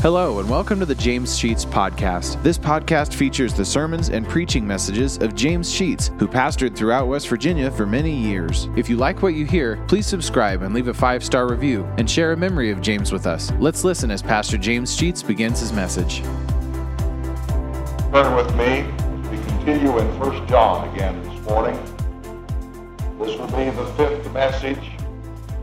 Hello, and welcome to the James Sheets Podcast. This podcast features the sermons and preaching messages of James Sheets, who pastored throughout West Virginia for many years. If you like what you hear, please subscribe and leave a five star review and share a memory of James with us. Let's listen as Pastor James Sheets begins his message. Turn with me. We continue in 1 John again this morning. This will be the fifth message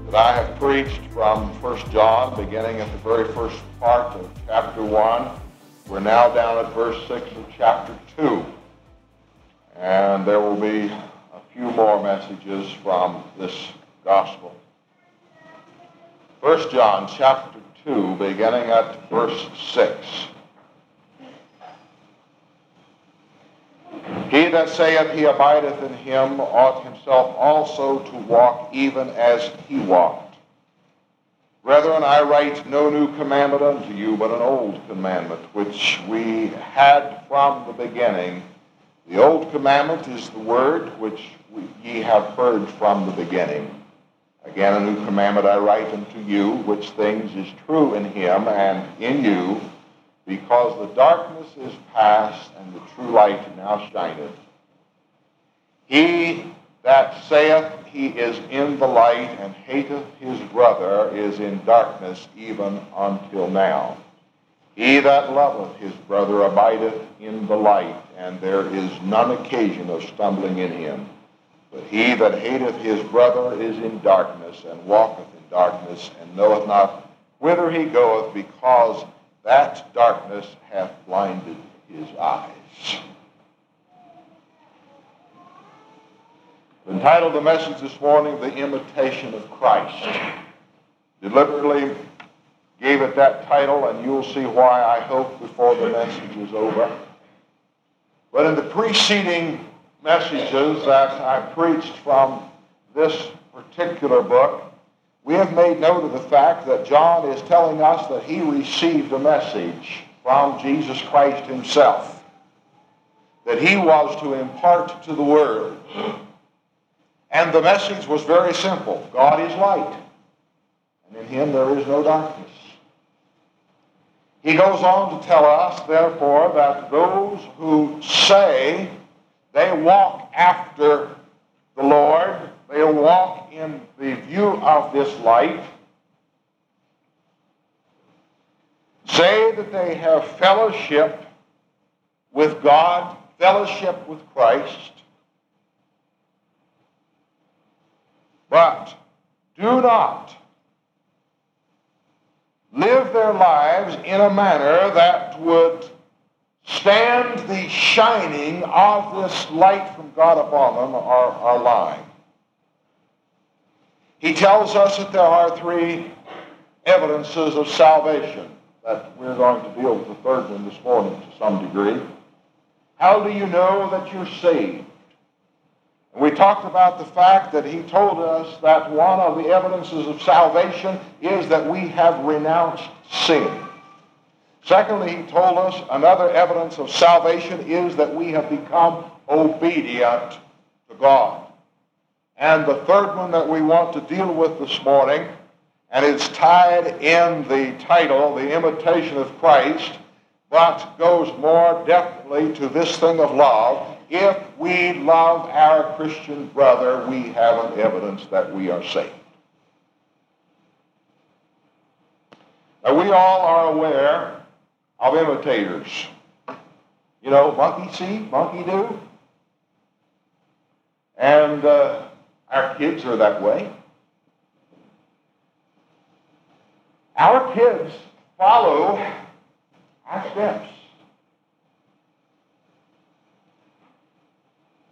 that I have preached from 1 John, beginning at the very first part of chapter 1. We're now down at verse 6 of chapter 2. And there will be a few more messages from this gospel. 1 John chapter 2, beginning at verse 6. He that saith he abideth in him ought himself also to walk even as he walked. Brethren, I write no new commandment unto you, but an old commandment, which we had from the beginning. The old commandment is the word which ye have heard from the beginning. Again, a new commandment I write unto you, which things is true in him and in you, because the darkness is past and the true light now shineth. He that saith he is in the light and hateth his brother is in darkness even until now. He that loveth his brother abideth in the light, and there is none occasion of stumbling in him. But he that hateth his brother is in darkness, and walketh in darkness, and knoweth not whither he goeth, because that darkness hath blinded his eyes. The title of the message this morning, The Imitation of Christ. Deliberately gave it that title, and you'll see why I hope before the message is over. But in the preceding messages that I preached from this particular book, we have made note of the fact that John is telling us that he received a message from Jesus Christ himself, that he was to impart to the world. And the message was very simple God is light, and in him there is no darkness. He goes on to tell us, therefore, that those who say they walk after the Lord, they'll walk in the view of this light, say that they have fellowship with God, fellowship with Christ, but do not live their lives in a manner that would stand the shining of this light from God upon them are, are lying. He tells us that there are three evidences of salvation that we're going to deal with the third one this morning to some degree. How do you know that you're saved? And we talked about the fact that he told us that one of the evidences of salvation is that we have renounced sin. Secondly, he told us another evidence of salvation is that we have become obedient to God. And the third one that we want to deal with this morning, and it's tied in the title, The Imitation of Christ, but goes more definitely to this thing of love. If we love our Christian brother, we have an evidence that we are saved. Now, we all are aware of imitators. You know, monkey see, monkey do. And uh, our kids are that way. Our kids follow our steps.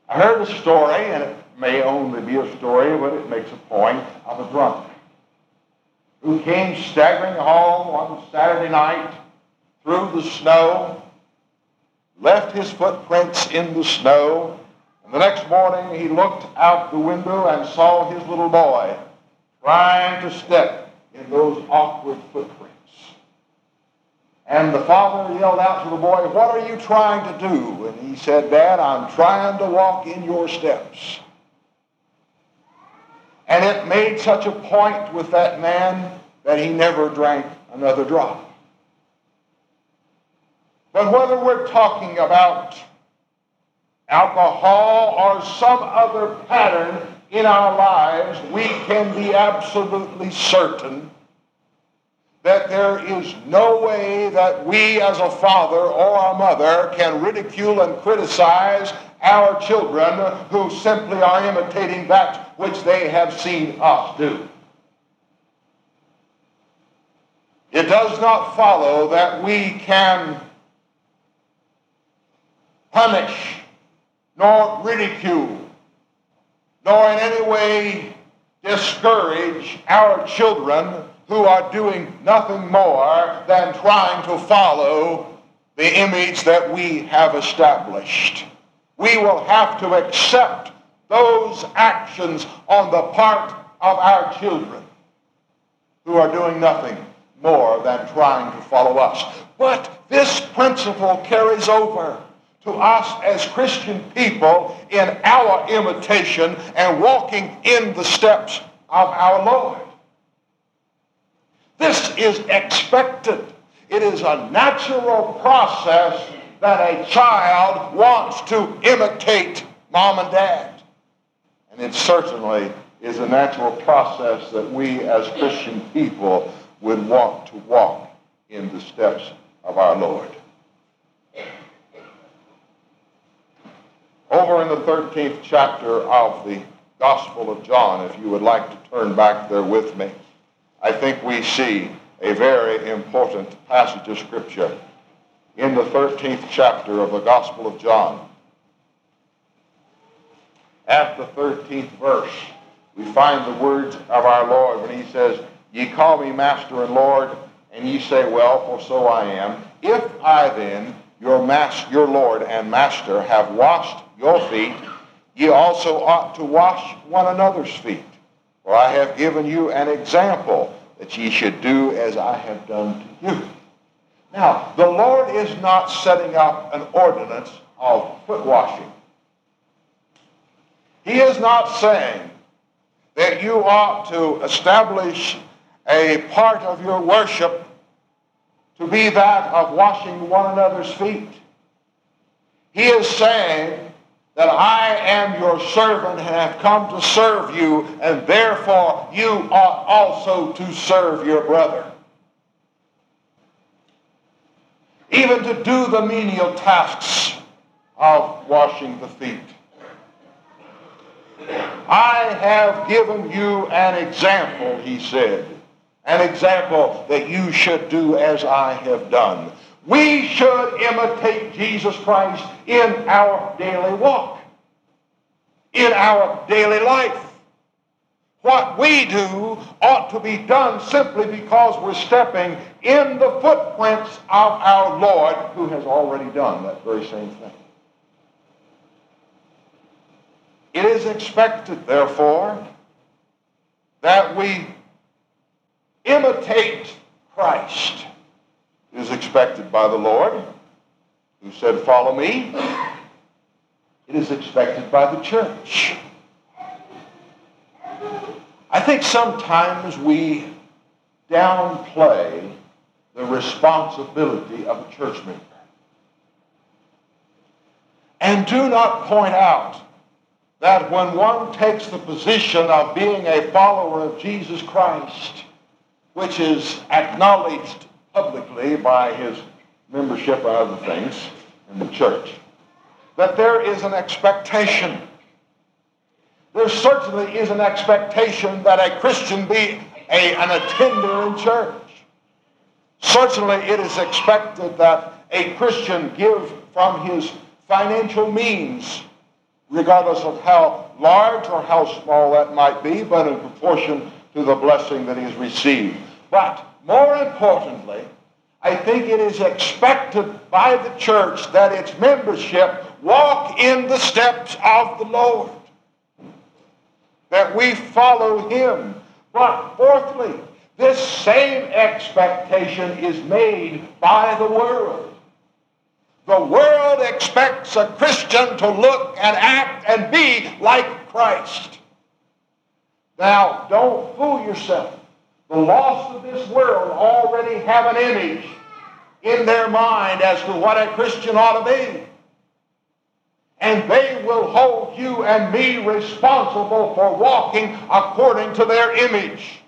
I heard a story, and it may only be a story, but it makes a point of a drunk who came staggering home on Saturday night through the snow, left his footprints in the snow, the next morning he looked out the window and saw his little boy trying to step in those awkward footprints. And the father yelled out to the boy, What are you trying to do? And he said, Dad, I'm trying to walk in your steps. And it made such a point with that man that he never drank another drop. But whether we're talking about alcohol or some other pattern in our lives, we can be absolutely certain that there is no way that we as a father or a mother can ridicule and criticize our children who simply are imitating that which they have seen us do. It does not follow that we can punish nor ridicule nor in any way discourage our children who are doing nothing more than trying to follow the image that we have established. We will have to accept those actions on the part of our children who are doing nothing more than trying to follow us. But this principle carries over to us as Christian people in our imitation and walking in the steps of our Lord. This is expected. It is a natural process that a child wants to imitate mom and dad. And it certainly is a natural process that we as Christian people would want to walk in the steps of our Lord. Over in the 13th chapter of the Gospel of John, if you would like to turn back there with me, I think we see a very important passage of Scripture in the 13th chapter of the Gospel of John. At the 13th verse, we find the words of our Lord when he says, Ye call me Master and Lord, and ye say, Well, for so I am. If I then, your, mas- your Lord and Master, have washed your feet, ye also ought to wash one another's feet. For I have given you an example that ye should do as I have done to you. Now, the Lord is not setting up an ordinance of foot washing. He is not saying that you ought to establish a part of your worship to be that of washing one another's feet. He is saying that I am your servant and have come to serve you, and therefore you ought also to serve your brother. Even to do the menial tasks of washing the feet. I have given you an example, he said an example that you should do as I have done. We should imitate Jesus Christ in our daily walk, in our daily life. What we do ought to be done simply because we're stepping in the footprints of our Lord who has already done that very same thing. It is expected, therefore, that we imitate Christ is expected by the Lord, who said, Follow me. It is expected by the church. I think sometimes we downplay the responsibility of a church member and do not point out that when one takes the position of being a follower of Jesus Christ, which is acknowledged publicly by his membership and other things in the church, that there is an expectation. There certainly is an expectation that a Christian be a, an attender in church. Certainly it is expected that a Christian give from his financial means, regardless of how large or how small that might be, but in proportion to the blessing that he's received. But more importantly, I think it is expected by the church that its membership walk in the steps of the Lord. That we follow him. But fourthly, this same expectation is made by the world. The world expects a Christian to look and act and be like Christ. Now, don't fool yourself. The lost of this world already have an image in their mind as to what a Christian ought to be. And they will hold you and me responsible for walking according to their image.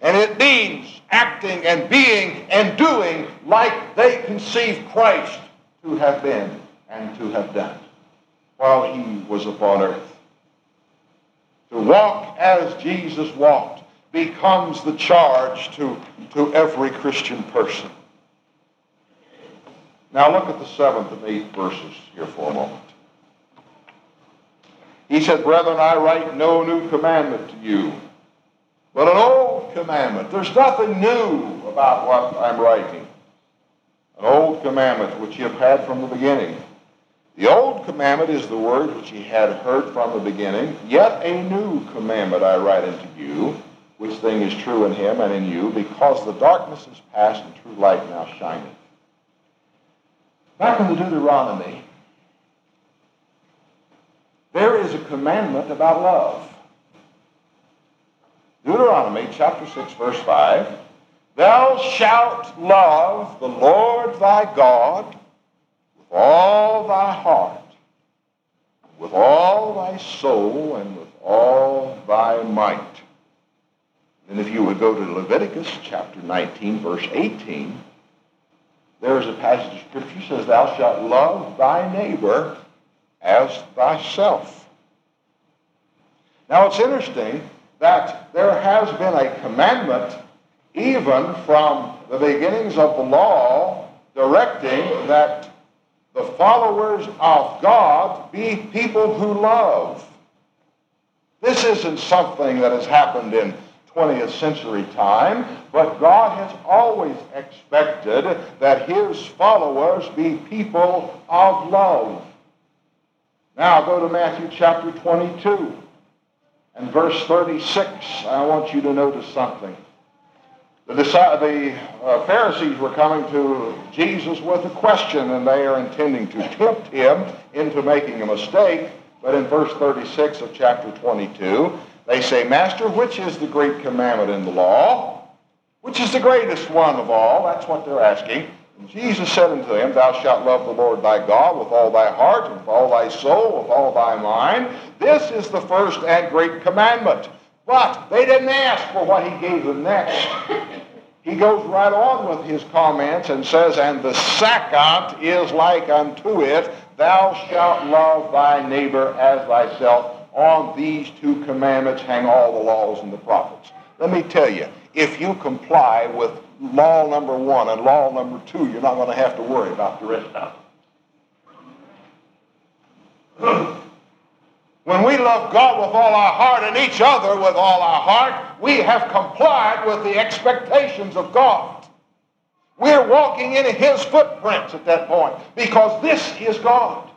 And it means acting and being and doing like they conceive Christ to have been and to have done while he was upon earth. To walk as Jesus walked becomes the charge to, to every Christian person. Now look at the seventh and eighth verses here for a moment. He said, Brethren, I write no new commandment to you, but an old commandment. There's nothing new about what I'm writing. An old commandment which you have had from the beginning. The old commandment is the word which ye had heard from the beginning. Yet a new commandment I write unto you, which thing is true in him and in you, because the darkness is past and true light now shineth. Back in the Deuteronomy, there is a commandment about love. Deuteronomy chapter 6, verse 5. Thou shalt love the Lord thy God with all thy heart, with all thy soul, and with all thy might. And if you would go to Leviticus chapter 19, verse 18, there is a passage of Scripture that says, Thou shalt love thy neighbor as thyself. Now it's interesting that there has been a commandment even from the beginnings of the law directing that the followers of God be people who love. This isn't something that has happened in 20th century time, but God has always expected that his followers be people of love. Now go to Matthew chapter 22 and verse 36. I want you to notice something. The, the uh, Pharisees were coming to Jesus with a question, and they are intending to tempt him into making a mistake. But in verse 36 of chapter 22, they say, Master, which is the great commandment in the law? Which is the greatest one of all? That's what they're asking. And Jesus said unto them, Thou shalt love the Lord thy God with all thy heart, and with all thy soul, with all thy mind. This is the first and great commandment. But they didn't ask for what he gave them next. He goes right on with his comments and says, And the second is like unto it, Thou shalt love thy neighbor as thyself on these two commandments hang all the laws and the prophets. Let me tell you, if you comply with law number one and law number two, you're not going to have to worry about the rest of it. When we love God with all our heart and each other with all our heart, we have complied with the expectations of God. We're walking in His footprints at that point because this is God.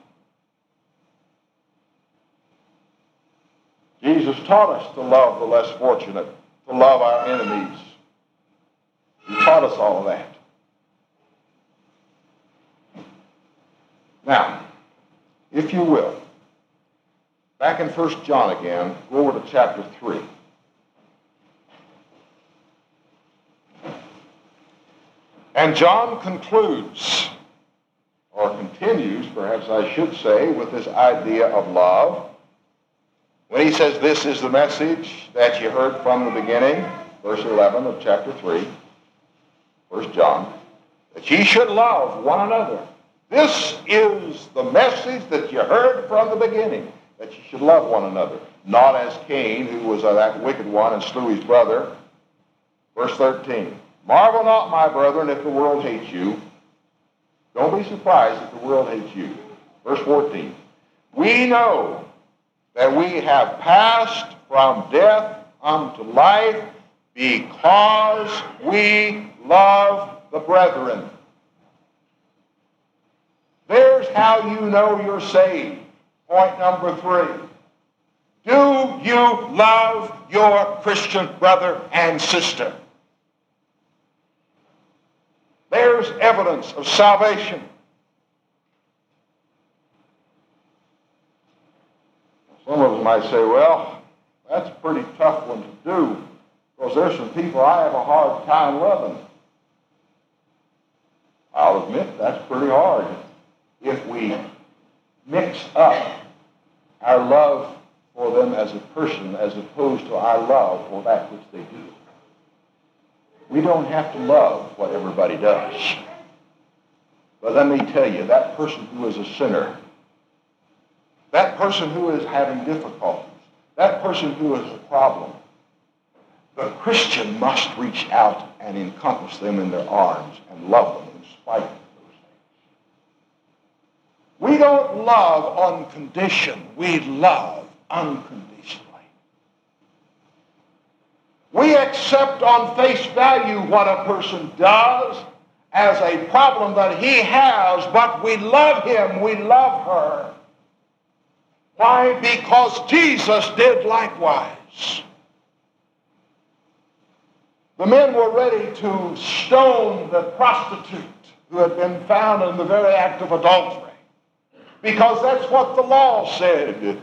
Jesus taught us to love the less fortunate, to love our enemies. He taught us all of that. Now, if you will, back in 1 John again, go over to chapter 3. And John concludes, or continues, perhaps I should say, with this idea of love. When he says, This is the message that you heard from the beginning, verse 11 of chapter 3, 1 John, that ye should love one another. This is the message that you heard from the beginning, that you should love one another. Not as Cain, who was that wicked one and slew his brother. Verse 13, Marvel not, my brethren, if the world hates you. Don't be surprised if the world hates you. Verse 14, We know that we have passed from death unto life because we love the brethren. There's how you know you're saved. Point number three. Do you love your Christian brother and sister? There's evidence of salvation. Some of us might say, well, that's a pretty tough one to do because there's some people I have a hard time loving. I'll admit that's pretty hard. If we mix up our love for them as a person as opposed to our love for that which they do. We don't have to love what everybody does. But let me tell you, that person who is a sinner, that person who is having difficulties, that person who is a problem, the Christian must reach out and encompass them in their arms and love them in spite of those things. We don't love on condition. We love unconditionally. We accept on face value what a person does as a problem that he has, but we love him, we love her. Why? Because Jesus did likewise. The men were ready to stone the prostitute who had been found in the very act of adultery because that's what the law said.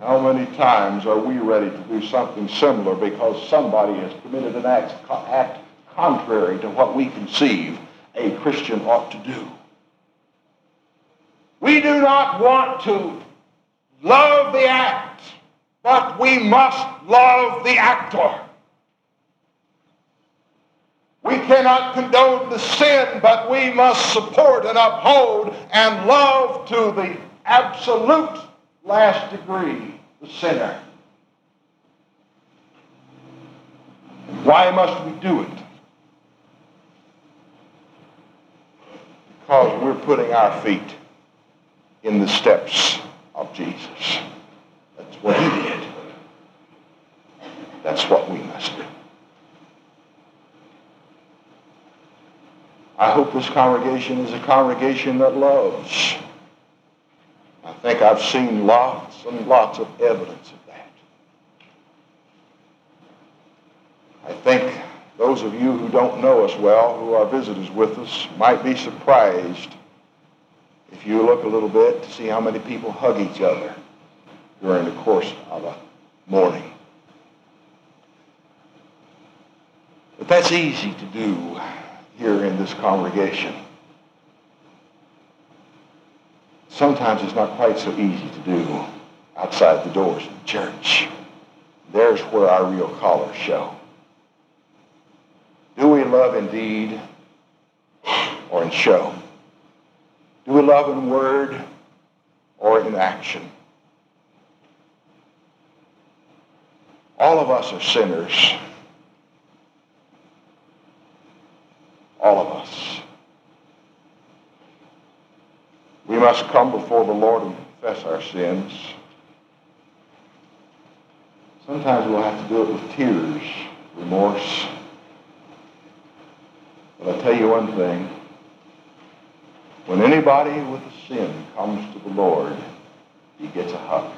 How many times are we ready to do something similar because somebody has committed an act, act contrary to what we conceive a Christian ought to do? We do not want to love the act, but we must love the actor. We cannot condone the sin, but we must support and uphold and love to the absolute last degree the sinner. Why must we do it? Because we're putting our feet in the steps of Jesus. That's what he did. That's what we must do. I hope this congregation is a congregation that loves. I think I've seen lots and lots of evidence of that. I think those of you who don't know us well, who are visitors with us, might be surprised if you look a little bit to see how many people hug each other during the course of a morning. But that's easy to do here in this congregation. sometimes it's not quite so easy to do outside the doors of the church. There's where our real colors show. Do we love in deed or in show? Do we love in word or in action? All of us are sinners. All of us. We must come before the Lord and confess our sins. Sometimes we'll have to do it with tears, remorse. But I'll tell you one thing. When anybody with a sin comes to the Lord, he gets a hug.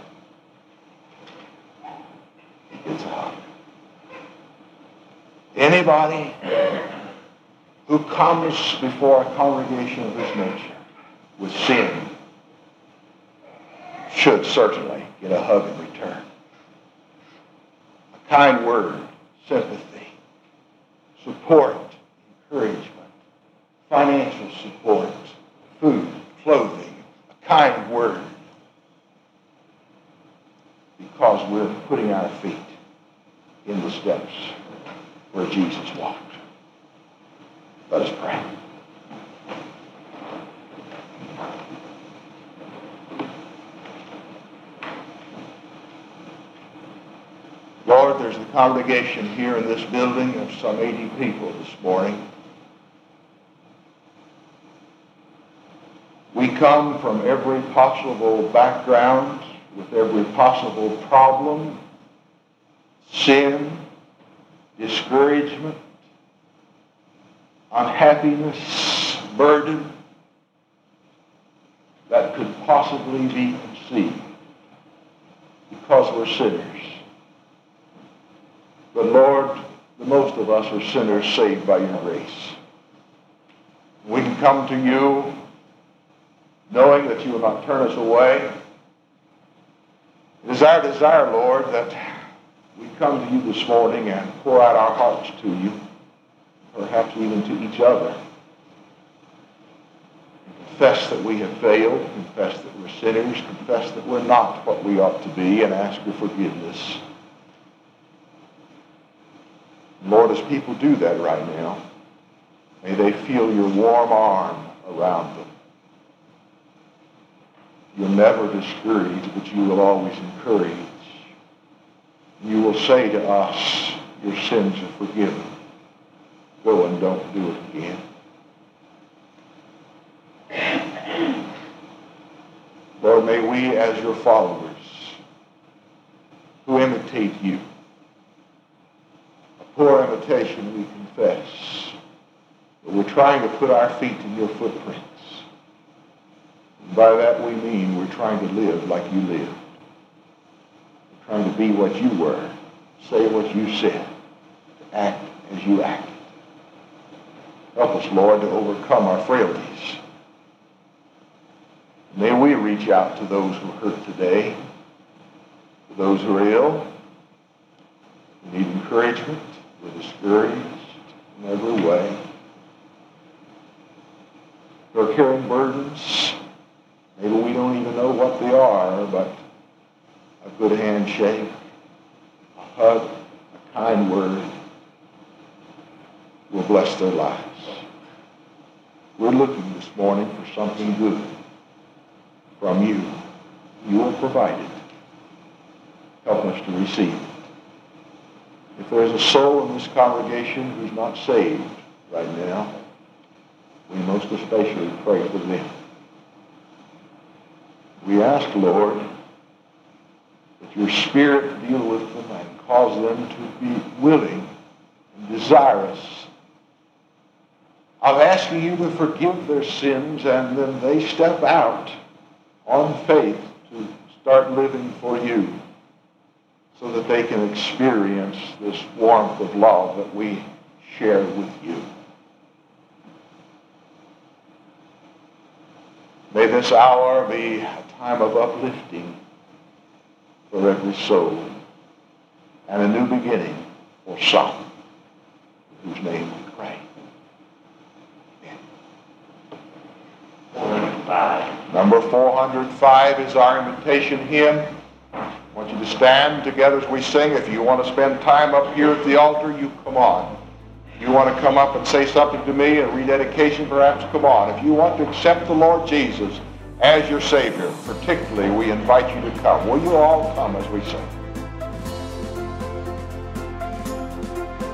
He gets a hug. Anybody who comes before a congregation of this nature with sin should certainly get a hug in return. A kind word, sympathy, support, encouragement, financial support, food, clothing, a kind word. Because we're putting our feet in the steps where Jesus walked. Let us pray. Lord, there's a congregation here in this building of some 80 people this morning. We come from every possible background, with every possible problem, sin, discouragement, unhappiness, burden that could possibly be conceived because we're sinners. But Lord, the most of us are sinners saved by your grace. We can come to you knowing that you will not turn us away. It is our desire, Lord, that we come to you this morning and pour out our hearts to you, perhaps even to each other. confess that we have failed, confess that we're sinners, confess that we're not what we ought to be, and ask for forgiveness. Lord, as people do that right now, may they feel your warm arm around them. You'll never discourage, but you will always encourage. You will say to us, your sins are forgiven. Go and don't do it again. Lord, may we as your followers who imitate you, a poor imitation we confess, but we're trying to put our feet in your footprints. And by that we mean we're trying to live like you lived. We're trying to be what you were, say what you said, act as you acted. Help us, Lord, to overcome our frailties. May we reach out to those who hurt today, to those who are ill, who need encouragement, who are discouraged in every way, who are carrying burdens. Maybe we don't even know what they are, but a good handshake, a hug, a kind word will bless their lives. We're looking this morning for something good from you. You will provide it. Help us to receive. If there's a soul in this congregation who's not saved right now, we most especially pray for them. We ask, Lord, that your Spirit deal with them and cause them to be willing and desirous of asking you to forgive their sins and then they step out on faith to start living for you so that they can experience this warmth of love that we share with you. May this hour be a time of uplifting for every soul and a new beginning for some, whose name we pray. Number 405 is our invitation hymn. I want you to stand together as we sing. If you want to spend time up here at the altar, you come on. If you want to come up and say something to me, a rededication perhaps, come on. If you want to accept the Lord Jesus as your Savior, particularly, we invite you to come. Will you all come as we sing?